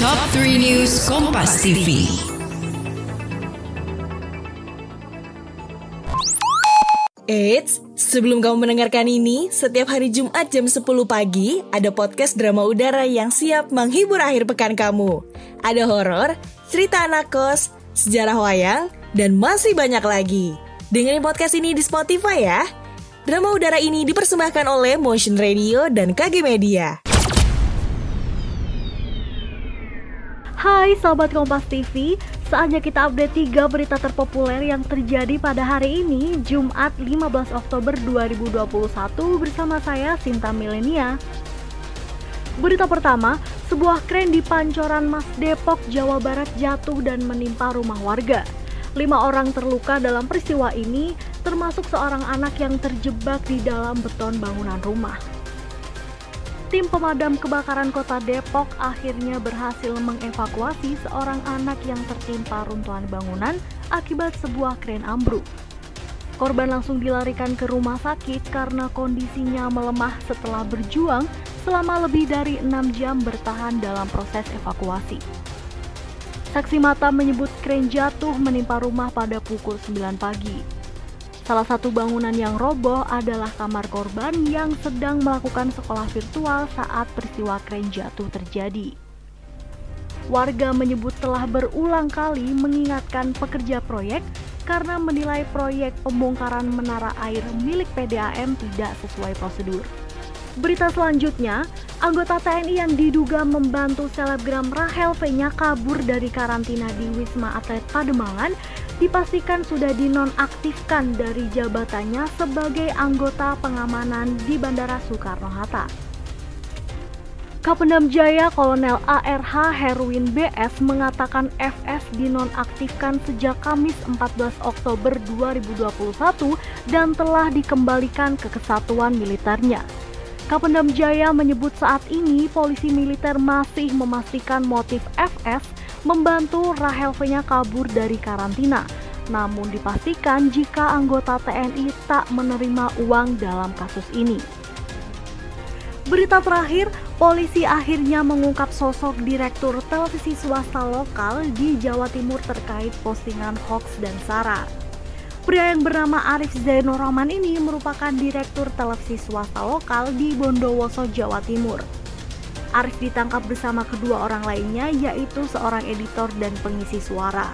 Top 3 News Kompas TV. Eits, sebelum kamu mendengarkan ini, setiap hari Jumat jam 10 pagi ada podcast drama udara yang siap menghibur akhir pekan kamu. Ada horor, cerita anak kos, sejarah wayang, dan masih banyak lagi. Dengerin podcast ini di Spotify ya. Drama udara ini dipersembahkan oleh Motion Radio dan KG Media. Hai sahabat Kompas TV, saatnya kita update 3 berita terpopuler yang terjadi pada hari ini, Jumat 15 Oktober 2021 bersama saya Sinta Milenia. Berita pertama, sebuah kren di Pancoran Mas Depok, Jawa Barat jatuh dan menimpa rumah warga. Lima orang terluka dalam peristiwa ini, termasuk seorang anak yang terjebak di dalam beton bangunan rumah tim pemadam kebakaran kota Depok akhirnya berhasil mengevakuasi seorang anak yang tertimpa runtuhan bangunan akibat sebuah kren ambruk. Korban langsung dilarikan ke rumah sakit karena kondisinya melemah setelah berjuang selama lebih dari enam jam bertahan dalam proses evakuasi. Saksi mata menyebut kren jatuh menimpa rumah pada pukul 9 pagi. Salah satu bangunan yang roboh adalah kamar korban yang sedang melakukan sekolah virtual saat peristiwa kren jatuh terjadi. Warga menyebut telah berulang kali mengingatkan pekerja proyek karena menilai proyek pembongkaran menara air milik PDAM tidak sesuai prosedur. Berita selanjutnya, anggota TNI yang diduga membantu selebgram Rahel V-nya kabur dari karantina di Wisma Atlet Pademangan dipastikan sudah dinonaktifkan dari jabatannya sebagai anggota pengamanan di Bandara Soekarno-Hatta. Kapendam Jaya Kolonel ARH Herwin BS mengatakan FS dinonaktifkan sejak Kamis 14 Oktober 2021 dan telah dikembalikan ke kesatuan militernya. Kapendam Jaya menyebut saat ini polisi militer masih memastikan motif FS membantu Rahel V-nya kabur dari karantina. Namun dipastikan jika anggota TNI tak menerima uang dalam kasus ini. Berita terakhir, polisi akhirnya mengungkap sosok direktur televisi swasta lokal di Jawa Timur terkait postingan hoax dan sara. Pria yang bernama Arif Zainur Rahman ini merupakan direktur televisi swasta lokal di Bondowoso, Jawa Timur. Arif ditangkap bersama kedua orang lainnya yaitu seorang editor dan pengisi suara.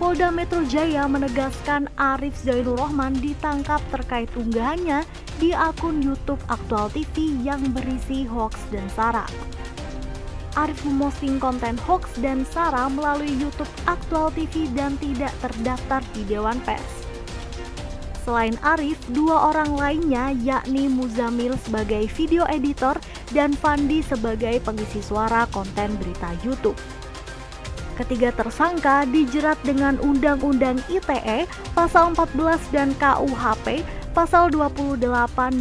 Polda Metro Jaya menegaskan Arif Zainur Rahman ditangkap terkait unggahannya di akun YouTube Aktual TV yang berisi hoax dan sara. Arif memosting konten hoax dan sara melalui YouTube Aktual TV dan tidak terdaftar di Dewan Pers. Selain Arif, dua orang lainnya yakni Muzamil sebagai video editor dan Fandi sebagai pengisi suara konten berita YouTube. Ketiga tersangka dijerat dengan Undang-Undang ITE pasal 14 dan KUHP pasal 28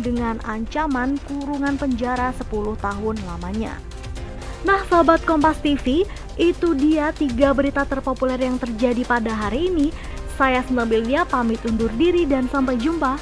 dengan ancaman kurungan penjara 10 tahun lamanya. Nah, sahabat Kompas TV, itu dia tiga berita terpopuler yang terjadi pada hari ini. Saya Senambilnya pamit undur diri dan sampai jumpa.